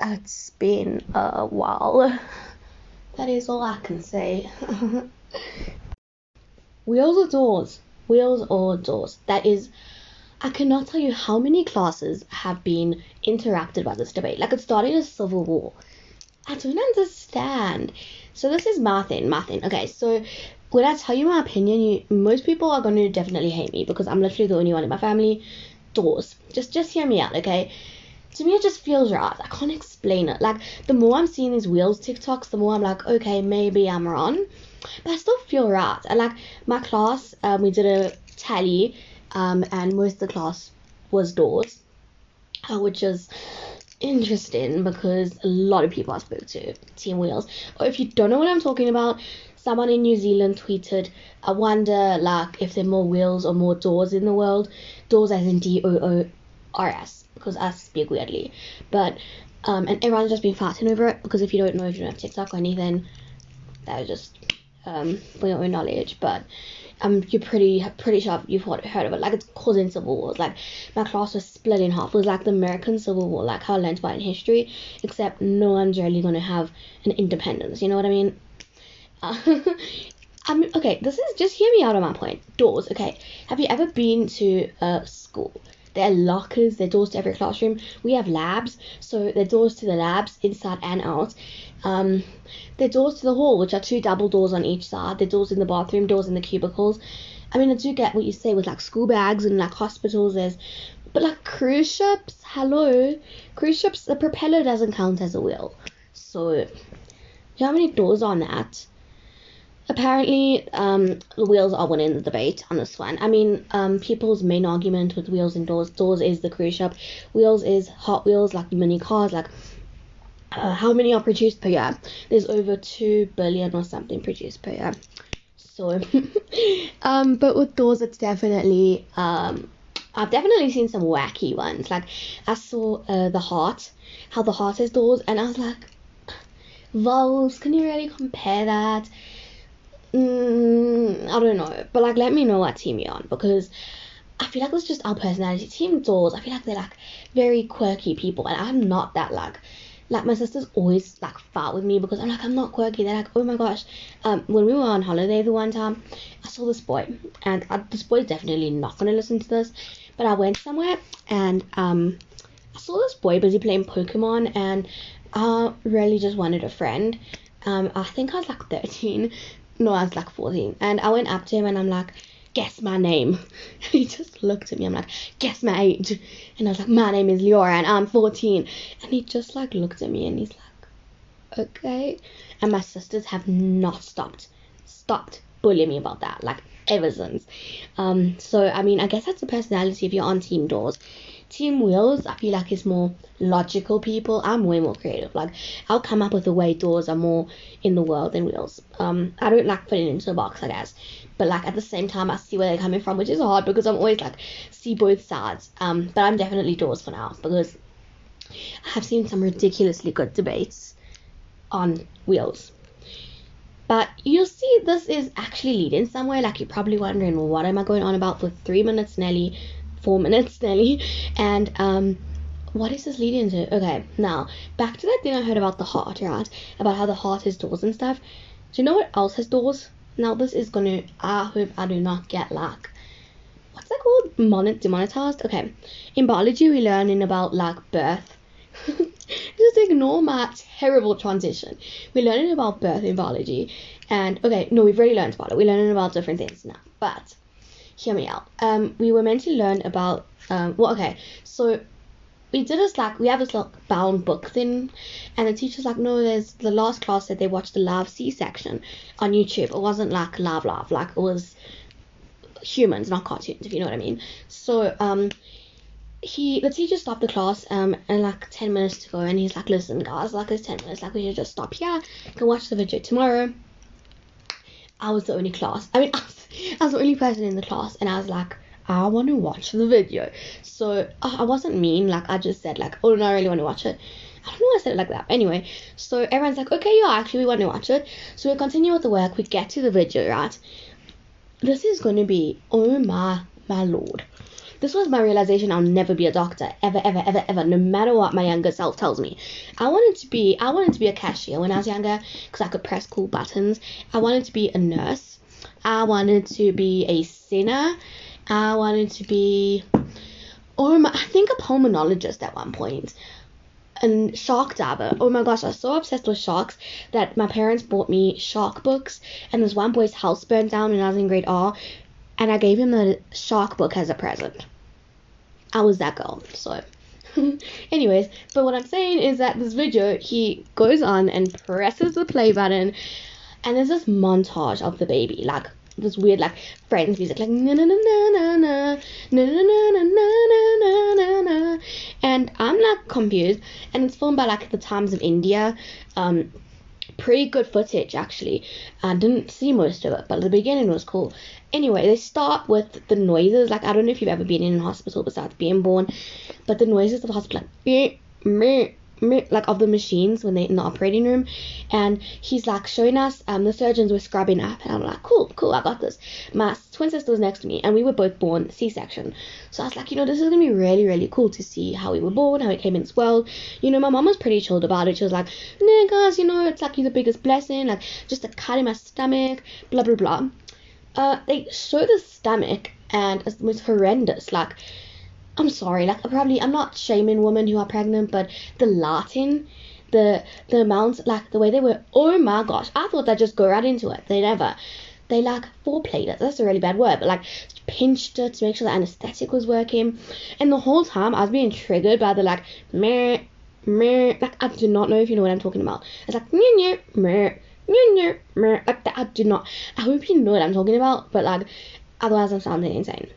it's been a while. That is all I can say. Wheels or doors? Wheels or doors? That is, I cannot tell you how many classes have been interrupted by this debate. Like it started a civil war. I don't understand. So this is my thing. Okay, so when I tell you my opinion, you most people are going to definitely hate me because I'm literally the only one in my family. Doors. Just just hear me out, okay? To me, it just feels right. I can't explain it. Like the more I'm seeing these wheels TikToks, the more I'm like, okay, maybe I'm wrong, but I still feel right. And like my class, um, we did a tally, um, and most of the class was doors, uh, which is interesting because a lot of people I spoke to team wheels. Or if you don't know what I'm talking about, someone in New Zealand tweeted, I wonder like if there are more wheels or more doors in the world. Doors as in D O O R S because I speak weirdly. But um and everyone's just been fighting over it because if you don't know if you don't have TikTok or anything, that was just um for your own knowledge. But um, you're pretty pretty sure you've heard, heard of it. Like it's causing civil wars. Like my class was split in half. It was like the American Civil War, like how I learned about in history, except no one's really gonna have an independence. You know what I mean? Uh, I mean, okay, this is just hear me out on my point. Doors, okay. Have you ever been to a school? There are lockers, there are doors to every classroom. We have labs, so there are doors to the labs inside and out. Um, there are doors to the hall, which are two double doors on each side. There are doors in the bathroom, doors in the cubicles. I mean, I do get what you say with like school bags and like hospitals. There's, but like cruise ships, hello, cruise ships, the propeller doesn't count as a wheel. So, you know how many doors on that? Apparently, um, the wheels are winning the debate on this one. I mean, um, people's main argument with wheels and doors, doors is the cruise ship, wheels is Hot Wheels, like mini cars, like uh, how many are produced per year? There's over 2 billion or something produced per year. So, um, but with doors, it's definitely, um, I've definitely seen some wacky ones. Like, I saw uh, the heart, how the heart is doors, and I was like, Vols, can you really compare that? I don't know, but like, let me know what team you're on because I feel like it's just our personality. Team doors, I feel like they're like very quirky people, and I'm not that like like my sisters always like fight with me because I'm like I'm not quirky. They're like, oh my gosh. Um, when we were on holiday the one time, I saw this boy, and uh, this boy's definitely not gonna listen to this. But I went somewhere and um, I saw this boy busy playing Pokemon, and I really just wanted a friend. Um, I think I was like 13. No, I was like 14, and I went up to him and I'm like guess my name. And he just looked at me. I'm like, guess my age. And I was like, my name is Leora and I'm 14. And he just like looked at me and he's like, okay. And my sisters have not stopped, stopped bullying me about that, like ever since. Um, so I mean, I guess that's the personality if you're on Team Doors. Team Wheels, I feel like it's more logical people. I'm way more creative. Like I'll come up with the way doors are more in the world than wheels. Um, I don't like putting into a box, I guess. But like at the same time, I see where they're coming from, which is hard because I'm always like see both sides. Um, but I'm definitely doors for now because I have seen some ridiculously good debates on wheels. But you'll see this is actually leading somewhere. Like you're probably wondering, well, what am I going on about for three minutes, Nelly? Four minutes nearly. And um, what is this leading to? Okay, now back to that thing I heard about the heart, right? About how the heart has doors and stuff. Do you know what else has doors? Now this is gonna. I hope I do not get like. What's that called? Mon- demonetized? Okay. In biology, we're learning about like birth. Just ignore my terrible transition. We're learning about birth in biology, and okay, no, we've already learned about it. We're learning about different things now, but hear me out. Um, we were meant to learn about um, well, okay, so we did this like we have this like bound book thing, and the teacher's like, no, there's the last class that they watched the live C section on YouTube. It wasn't like live live, like it was humans, not cartoons, if you know what I mean. So um, he the teacher stopped the class um and like 10 minutes to go and he's like listen guys like it's 10 minutes like we should just stop here you can watch the video tomorrow i was the only class i mean I was the only person in the class, and I was like, I want to watch the video. So uh, I wasn't mean, like I just said like, oh no, I really want to watch it. I don't know why I said it like that. Anyway, so everyone's like, okay, yeah, actually we want to watch it. So we continue with the work. We get to the video, right? This is gonna be, oh my, my lord. This was my realization I'll never be a doctor ever ever ever ever no matter what my younger self tells me. I wanted to be I wanted to be a cashier when I was younger because I could press cool buttons. I wanted to be a nurse. I wanted to be a singer. I wanted to be oh or I think a pulmonologist at one point. and shark diver. Oh my gosh, I was so obsessed with sharks that my parents bought me shark books. And this one boy's house burned down when I was in grade R, and I gave him the shark book as a present. I was that girl, so. Anyways, but what I'm saying is that this video, he goes on and presses the play button, and there's this montage of the baby, like this weird like Friends music, like na na na na na na na na na na na na na na and I'm like confused, and it's filmed by like the Times of India. Um, pretty good footage actually. I didn't see most of it, but the beginning was cool. Anyway, they start with the noises. Like I don't know if you've ever been in a hospital besides being born, but the noises of the hospital like meh, like of the machines when they're in the operating room. And he's like showing us um the surgeons were scrubbing up. And I'm like cool cool I got this. My twin sister was next to me and we were both born C-section. So I was like you know this is gonna be really really cool to see how we were born how we came into this world. You know my mom was pretty chilled about it. She was like nah guys you know it's like you're the biggest blessing like just a cut in my stomach blah blah blah. Uh they show the stomach and it was horrendous. Like I'm sorry, like probably I'm not shaming women who are pregnant, but the Latin, the the amount, like the way they were, oh my gosh, I thought they'd just go right into it. They never. They like foreplayed it. That's a really bad word, but like pinched it to make sure the anesthetic was working. And the whole time I was being triggered by the like meh meh. Like I do not know if you know what I'm talking about. It's like meh meh meh meh meh. Like that. I do not. I hope you know what I'm talking about, but like otherwise I'm sounding insane.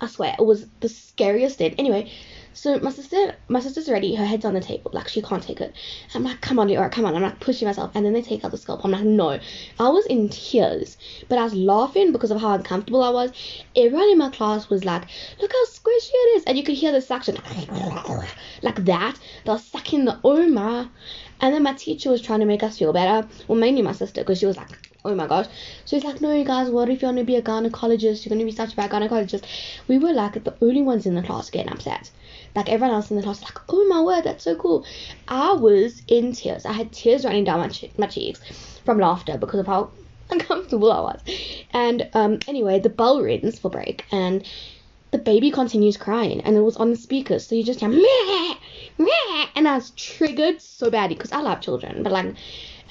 I swear, it was the scariest thing. Anyway, so my sister, my sister's ready. Her head's on the table, like she can't take it. I'm like, come on, Leora, come on. I'm like pushing myself, and then they take out the scalpel. I'm like, no. I was in tears, but I was laughing because of how uncomfortable I was. Everyone in my class was like, look how squishy it is, and you could hear the suction, like that. They were sucking the oma, and then my teacher was trying to make us feel better. Well, mainly my sister, because she was like, oh my gosh. So he's like, no, you guys, what if you want to be a gynecologist? You're going to be such a bad gynecologist. We were like the only ones in the class getting upset. Like everyone else in the class was like, oh my word, that's so cool. I was in tears. I had tears running down my, che- my cheeks from laughter because of how uncomfortable I was. And um, anyway, the bell rings for break, and the baby continues crying, and it was on the speakers, so you just hear meh, meh, and I was triggered so badly because I love children, but like,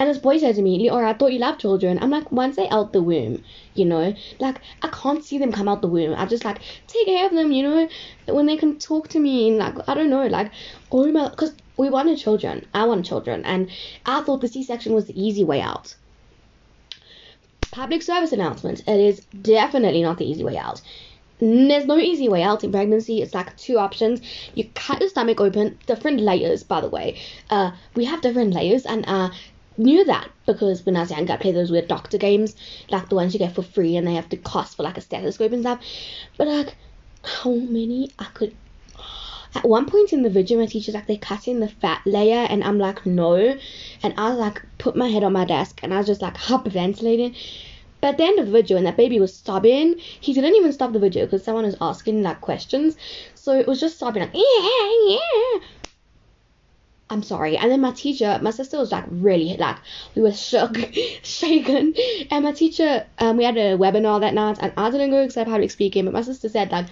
and this boy said to me, Leora, I thought you loved children. I'm like, once they out the womb, you know, like I can't see them come out the womb. I just like take care of them, you know, when they can talk to me and like I don't know, like oh my, because we wanted children, I wanted children, and I thought the C-section was the easy way out. Public service announcement. It is definitely not the easy way out there's no easy way out in pregnancy. It's like two options. You cut your stomach open, different layers, by the way. Uh, we have different layers, and uh, knew that because when I was younger, I played those weird doctor games, like the ones you get for free, and they have to cost for like a stethoscope and stuff. But like, how many I could. At one point in the video, my teacher's like, they're cutting the fat layer, and I'm like, no. And I was like, put my head on my desk, and I was just like, hyperventilating. But at the end of the video, when that baby was sobbing, he didn't even stop the video because someone was asking like questions. So it was just sobbing like, yeah, yeah. I'm sorry. And then my teacher, my sister was like really like we were shook, shaken. And my teacher, um, we had a webinar that night, and I didn't go because I had public speaking, but my sister said like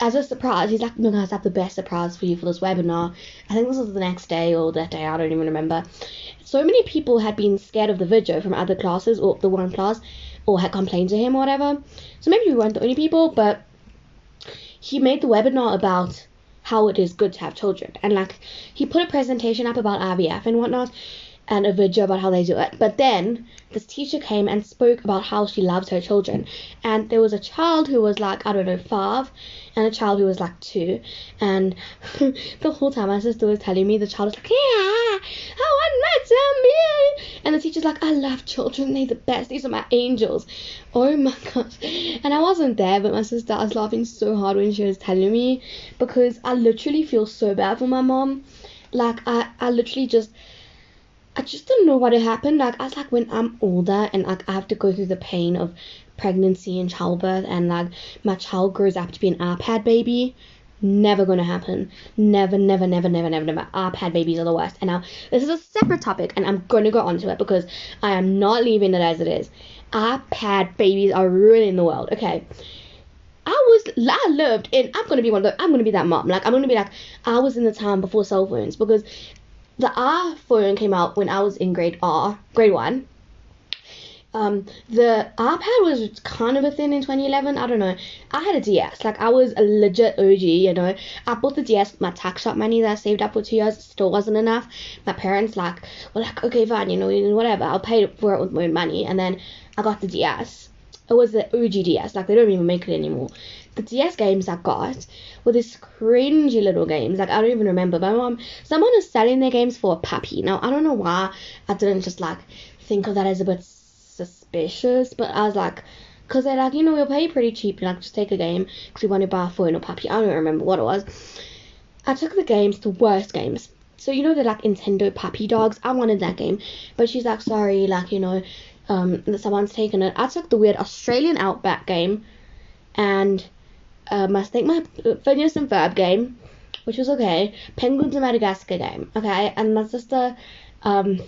as a surprise, he's like, no guys, I have the best surprise for you for this webinar. I think this was the next day or that day, I don't even remember. So many people had been scared of the video from other classes or the one class or had complained to him or whatever. So maybe we weren't the only people, but he made the webinar about how it is good to have children. And like he put a presentation up about IVF and whatnot and a video about how they do it. But then this teacher came and spoke about how she loves her children. And there was a child who was like, I don't know, five, and a child who was like two. And the whole time my sister was telling me, the child was like, Yeah, I want my. And the teacher's like, I love children, they're the best, these are my angels. Oh my gosh. And I wasn't there, but my sister was laughing so hard when she was telling me because I literally feel so bad for my mom. Like, I, I literally just I just don't know what had happened. Like I was like when I'm older and like I have to go through the pain of pregnancy and childbirth and like my child grows up to be an iPad baby. Never gonna happen. Never, never, never, never, never, never. iPad babies are the worst. And now this is a separate topic, and I'm gonna go onto it because I am not leaving it as it is. iPad babies are ruining the world. Okay. I was I lived in I'm gonna be one of the I'm gonna be that mom. Like I'm gonna be like I was in the time before cell phones because the iPhone came out when I was in grade R, grade one. Um, the iPad was kind of a thing in 2011. I don't know. I had a DS. Like I was a legit OG. You know, I bought the DS my tax shop money that I saved up for two years. Still wasn't enough. My parents like were like, okay, fine, you know, whatever. I'll pay for it with my own money. And then I got the DS. It was the OG DS. Like they don't even make it anymore. The DS games I got were these cringy little games. Like I don't even remember. My mom, someone is selling their games for a puppy. Now I don't know why I didn't just like think of that as a bit suspicious, but I was like, because they're like, you know, we'll pay you pretty cheap, like, just take a game, because we want to buy a phone or puppy. I don't remember what it was. I took the games, the worst games. So, you know, they're like Nintendo puppy dogs. I wanted that game. But she's like, sorry, like, you know, um, someone's taken it. I took the weird Australian Outback game, and um, I think my Phineas and Ferb game, which was okay. Penguins of Madagascar game, okay. And my sister, um,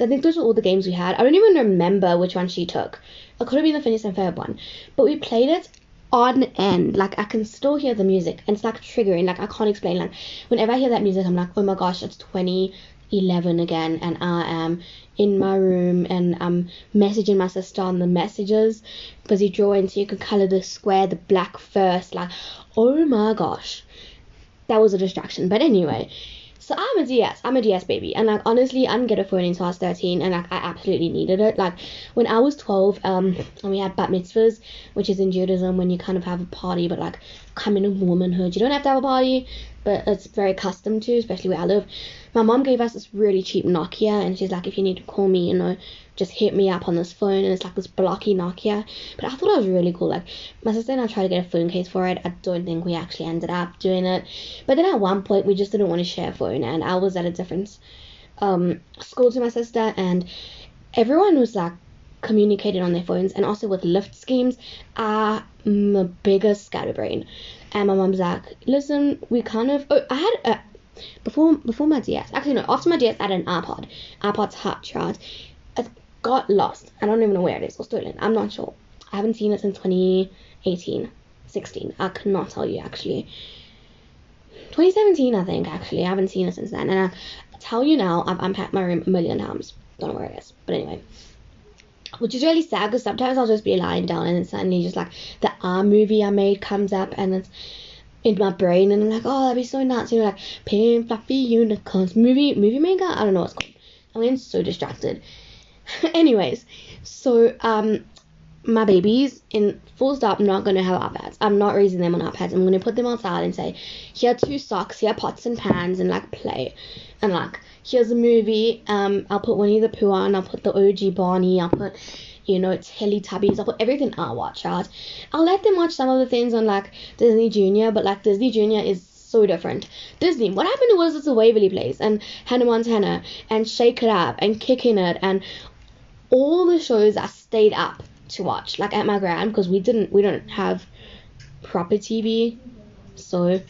I think those were all the games we had. I don't even remember which one she took. It could have been the Phineas and Ferb one. But we played it on end. Like I can still hear the music and it's like triggering. Like I can't explain. Like whenever I hear that music, I'm like, oh my gosh, it's 2011 again, and I am in my room and I'm messaging my sister on the messages because you draw in so you can color the square, the black first. Like, oh my gosh, that was a distraction. But anyway, so I'm a DS. I'm a DS baby. And like honestly, I didn't get a phone until I was 13 and like I absolutely needed it. Like when I was 12, um, and we had bat mitzvahs, which is in Judaism when you kind of have a party, but like coming of womanhood. You don't have to have a party, but it's very custom to, especially where I live. My mom gave us this really cheap Nokia, and she's like, if you need to call me, you know, just hit me up on this phone. And it's like this blocky Nokia. But I thought it was really cool. Like my sister and I tried to get a phone case for it. I don't think we actually ended up doing it. But then at one point, we just didn't want to share a phone, and I was at a different um, school to my sister, and everyone was like communicated on their phones and also with lift schemes I'm a biggest scatterbrain. And my mom's like listen we kind of oh, I had a before before my DS actually no after my DS I had an iPod. iPod's hot chart it got lost. I don't even know where it is. Or stolen I'm not sure. I haven't seen it since 2018 16 I cannot tell you actually. 2017 I think actually. I haven't seen it since then. And I tell you now I've unpacked my room a million times. Don't know where it is. But anyway which is really sad because sometimes I'll just be lying down and then suddenly just like the R movie I made comes up and it's in my brain and I'm like, oh, that'd be so nuts. You know, like pink fluffy unicorns. Movie movie maker? I don't know what's called. I'm getting so distracted. Anyways, so um my babies in full stop not gonna have iPads. I'm not raising them on iPads. I'm gonna put them outside and say, here are two socks, here are pots and pans and like play. And like here's a movie. Um, I'll put Winnie the Pooh on. I'll put the OG Barney. I'll put, you know, Teletubbies. I'll put everything I'll watch out. I'll let them watch some of the things on like Disney Junior, but like Disney Junior is so different. Disney, what happened was it's a Waverly Place and Hannah Montana and Shake It Up and Kicking It and all the shows I stayed up to watch, like at my grand, because we didn't, we don't have proper TV, so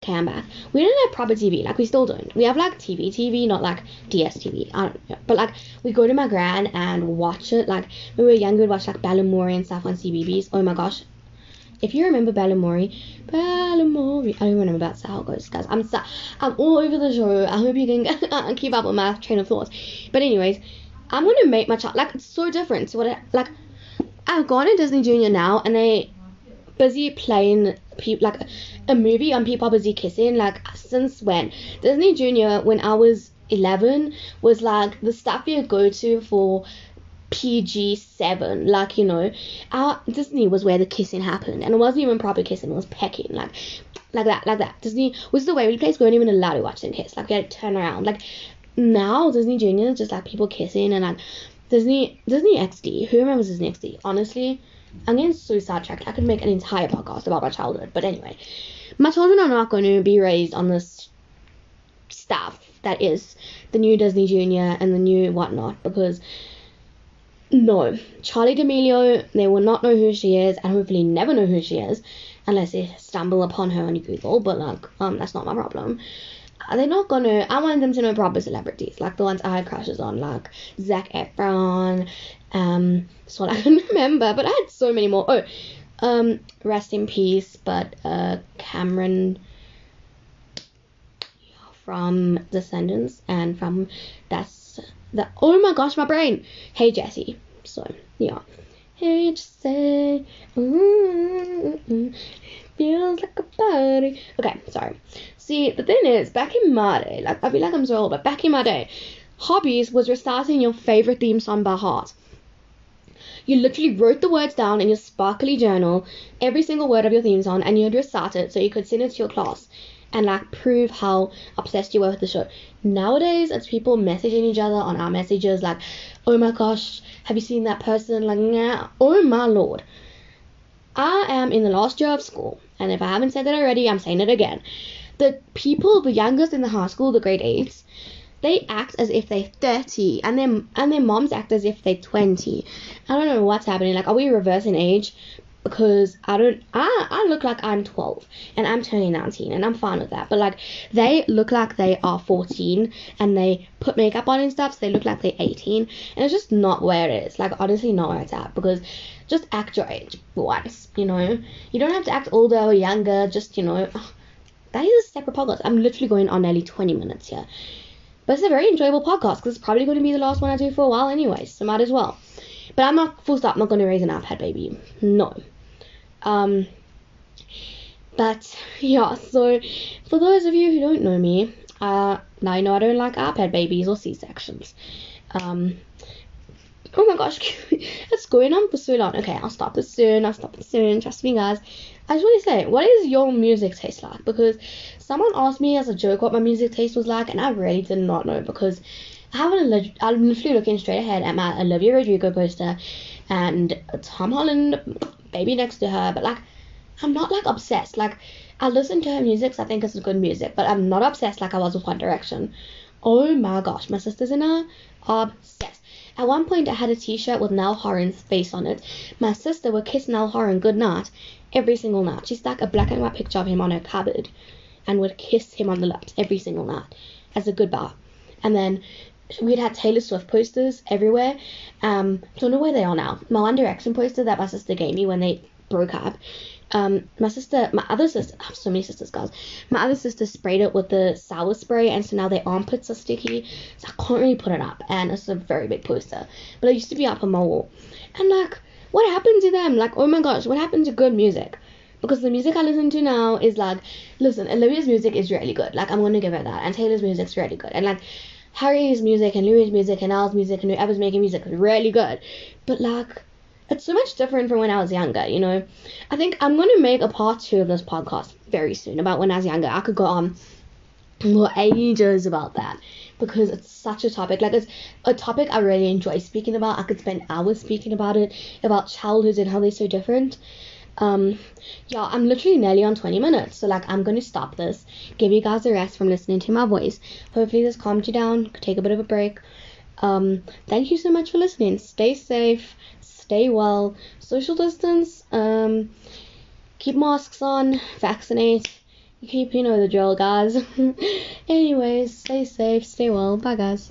back. We didn't have proper TV, like we still don't. We have like TV TV, not like DSTV. I don't know. But like we go to my gran and watch it. Like when we were younger, we'd watch like Balamory and stuff on CBeebies. Oh my gosh. If you remember Balamory, Balamory, I don't remember that's how it goes, guys. I'm so, I'm all over the show. I hope you can keep up with my train of thought. But anyways, I'm gonna make my child like it's so different to what it, like I've gone to Disney Junior now and they busy playing people like a movie on people busy kissing like since when disney junior when i was 11 was like the stuff you go to for PG7, like you know, our Disney was where the kissing happened, and it wasn't even proper kissing; it was pecking, like, like that, like that. Disney was the way we. We weren't even allowed to watch them kiss. Like we had to turn around. Like now, Disney Junior is just like people kissing, and like Disney Disney XD. Who remembers Disney XD? Honestly, I'm getting so sidetracked. I could make an entire podcast about my childhood. But anyway, my children are not going to be raised on this stuff that is the new Disney Junior and the new whatnot because no, Charli D'Amelio, they will not know who she is, and hopefully never know who she is, unless they stumble upon her on Google. But like, um, that's not my problem. They're not gonna. I want them to know proper celebrities, like the ones I had crushes on, like Zac Efron. Um, that's what I can remember. But I had so many more. Oh, um, rest in peace. But uh, Cameron from Descendants and from that's the oh my gosh my brain hey Jessie so yeah hey Jessie ooh, ooh, feels like a party. Okay sorry. See the thing is back in my day like I feel like I'm so old but back in my day hobbies was reciting your favorite theme song by heart. You literally wrote the words down in your sparkly journal, every single word of your theme song, and you'd recite it so you could sing it to your class and like prove how obsessed you were with the show. Nowadays, it's people messaging each other on our messages like, "Oh my gosh, have you seen that person?" Like, nah. oh my lord. I am in the last year of school, and if I haven't said that already, I'm saying it again. The people, the youngest in the high school, the grade eights, they act as if they're 30 and their and their moms act as if they're 20 i don't know what's happening like are we reversing age because i don't i i look like i'm 12 and i'm turning 19 and i'm fine with that but like they look like they are 14 and they put makeup on and stuff so they look like they're 18 and it's just not where it is like honestly not where it's at because just act your age once you know you don't have to act older or younger just you know that is a separate podcast i'm literally going on nearly 20 minutes here but it's a very enjoyable podcast because it's probably going to be the last one I do for a while anyway, so might as well. But I'm not full stop. I'm not going to raise an iPad baby. No. Um. But yeah. So for those of you who don't know me, uh, now you know I don't like iPad babies or C sections. Um. Oh my gosh, it's going on for so long. Okay, I'll stop this soon. I'll stop this soon. Trust me, guys. I just want to say, what is your music taste like? Because someone asked me as a joke what my music taste was like, and I really did not know because I haven't. I'm literally looking straight ahead at um, my uh, Olivia Rodrigo poster and Tom Holland, baby next to her, but like, I'm not like obsessed. Like, I listen to her music, so I think it's good music, but I'm not obsessed like I was with One Direction. Oh my gosh, my sisters and I are obsessed. At one point, I had a T-shirt with Niall Horan's face on it. My sister would kiss Niall Horan goodnight every single night. She stuck a black and white picture of him on her cupboard and would kiss him on the lips every single night as a goodbye. And then we'd had Taylor Swift posters everywhere. Um, don't know where they are now. My One Direction poster that my sister gave me when they broke up. Um, my sister, my other sister, I have so many sisters, guys. My other sister sprayed it with the sour spray, and so now their armpits are sticky, so I can't really put it up. And it's a very big poster, but it used to be up on my wall. And like, what happened to them? Like, oh my gosh, what happened to good music? Because the music I listen to now is like, listen, Olivia's music is really good. Like, I'm gonna give her that, and Taylor's music's really good, and like. Harry's music and Louis' music and Al's music and whoever's making music is really good. But like it's so much different from when I was younger, you know. I think I'm gonna make a part two of this podcast very soon about when I was younger. I could go on for ages about that because it's such a topic. Like it's a topic I really enjoy speaking about. I could spend hours speaking about it, about childhoods and how they're so different. Um, yeah, I'm literally nearly on 20 minutes, so like I'm gonna stop this, give you guys a rest from listening to my voice. Hopefully this calmed you down, take a bit of a break. Um, thank you so much for listening. Stay safe, stay well, social distance, um, keep masks on, vaccinate, keep you know the drill, guys. Anyways, stay safe, stay well. Bye, guys.